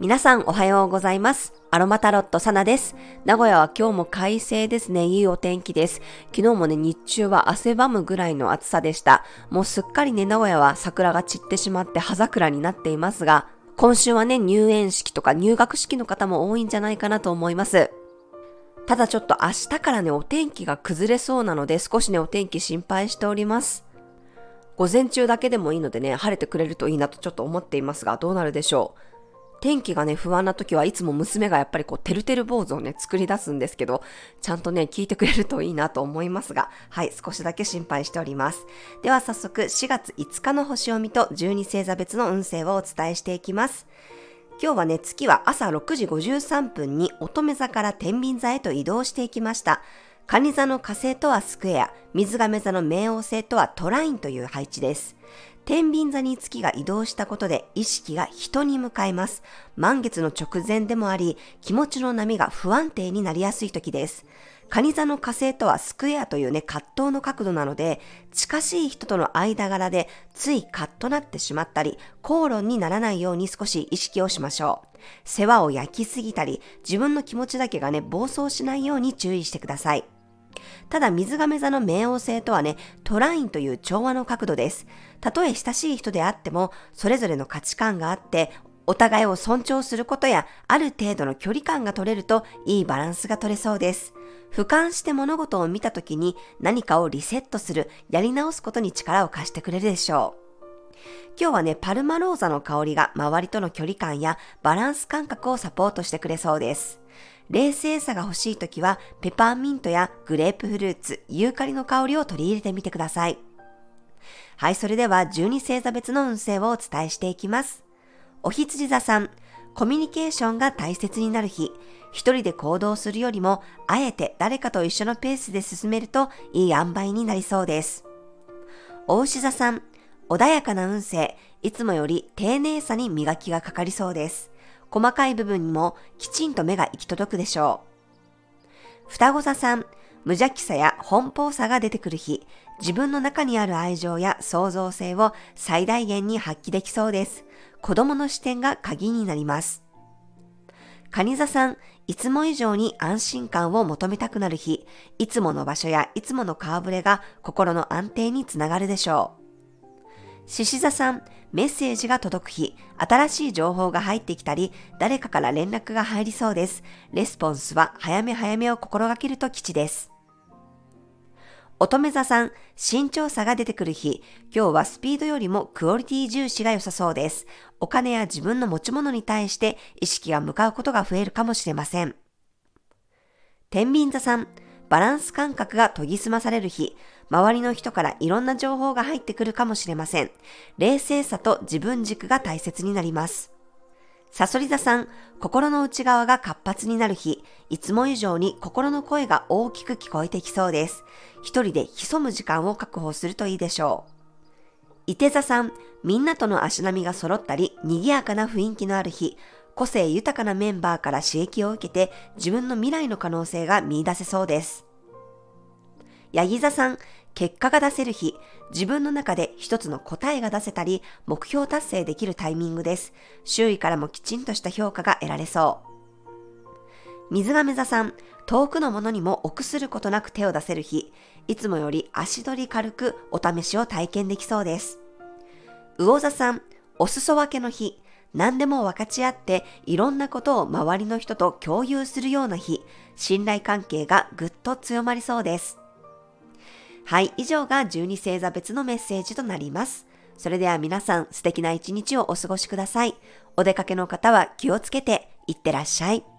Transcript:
皆さんおはようございます。アロマタロットサナです。名古屋は今日も快晴ですね。いいお天気です。昨日もね、日中は汗ばむぐらいの暑さでした。もうすっかりね、名古屋は桜が散ってしまって葉桜になっていますが、今週はね、入園式とか入学式の方も多いんじゃないかなと思います。ただちょっと明日からね、お天気が崩れそうなので、少しね、お天気心配しております。午前中だけでもいいのでね、晴れてくれるといいなとちょっと思っていますが、どうなるでしょう。天気がね、不安な時はいつも娘がやっぱりこう、てるてる坊主をね、作り出すんですけど、ちゃんとね、聞いてくれるといいなと思いますが、はい、少しだけ心配しております。では早速、4月5日の星読みと12星座別の運勢をお伝えしていきます。今日はね、月は朝6時53分に乙女座から天秤座へと移動していきました。蟹座の火星とはスクエア、水亀座の冥王星とはトラインという配置です。天秤座に月が移動したことで意識が人に向かいます。満月の直前でもあり、気持ちの波が不安定になりやすい時です。蟹座の火星とはスクエアというね、葛藤の角度なので、近しい人との間柄でついカッとなってしまったり、口論にならないように少し意識をしましょう。世話を焼きすぎたり、自分の気持ちだけがね、暴走しないように注意してください。ただ水亀座の冥王星とはね、トラインという調和の角度です。たとえ親しい人であっても、それぞれの価値観があって、お互いを尊重することや、ある程度の距離感が取れると、いいバランスが取れそうです。俯瞰して物事を見たときに、何かをリセットする、やり直すことに力を貸してくれるでしょう。今日はね、パルマローザの香りが周りとの距離感やバランス感覚をサポートしてくれそうです。冷静さが欲しいときは、ペパーミントやグレープフルーツ、ユーカリの香りを取り入れてみてください。はい、それでは12星座別の運勢をお伝えしていきます。お羊座さん、コミュニケーションが大切になる日、一人で行動するよりも、あえて誰かと一緒のペースで進めるといい塩梅になりそうです。お牛座さん、穏やかな運勢、いつもより丁寧さに磨きがかかりそうです。細かい部分にもきちんと目が行き届くでしょう。双子座さん、無邪気さや奔放さが出てくる日、自分の中にある愛情や創造性を最大限に発揮できそうです。子供の視点が鍵になります。蟹座さん、いつも以上に安心感を求めたくなる日、いつもの場所やいつもの顔ぶれが心の安定につながるでしょう。獅子座さん、メッセージが届く日、新しい情報が入ってきたり、誰かから連絡が入りそうです。レスポンスは早め早めを心がけると吉です。乙女座さん、慎重さが出てくる日、今日はスピードよりもクオリティ重視が良さそうです。お金や自分の持ち物に対して意識が向かうことが増えるかもしれません。天秤座さん、バランス感覚が研ぎ澄まされる日、周りの人からいろんな情報が入ってくるかもしれません。冷静さと自分軸が大切になります。サソリ座さん、心の内側が活発になる日、いつも以上に心の声が大きく聞こえてきそうです。一人で潜む時間を確保するといいでしょう。伊手座さん、みんなとの足並みが揃ったり、賑やかな雰囲気のある日、個性豊かなメンバーから刺激を受けて、自分の未来の可能性が見出せそうです。ヤギ座さん、結果が出せる日、自分の中で一つの答えが出せたり、目標達成できるタイミングです。周囲からもきちんとした評価が得られそう。水亀座さん、遠くのものにも臆することなく手を出せる日、いつもより足取り軽くお試しを体験できそうです。魚座さん、お裾分けの日、何でも分かち合っていろんなことを周りの人と共有するような日、信頼関係がぐっと強まりそうです。はい、以上が12星座別のメッセージとなります。それでは皆さん素敵な一日をお過ごしください。お出かけの方は気をつけていってらっしゃい。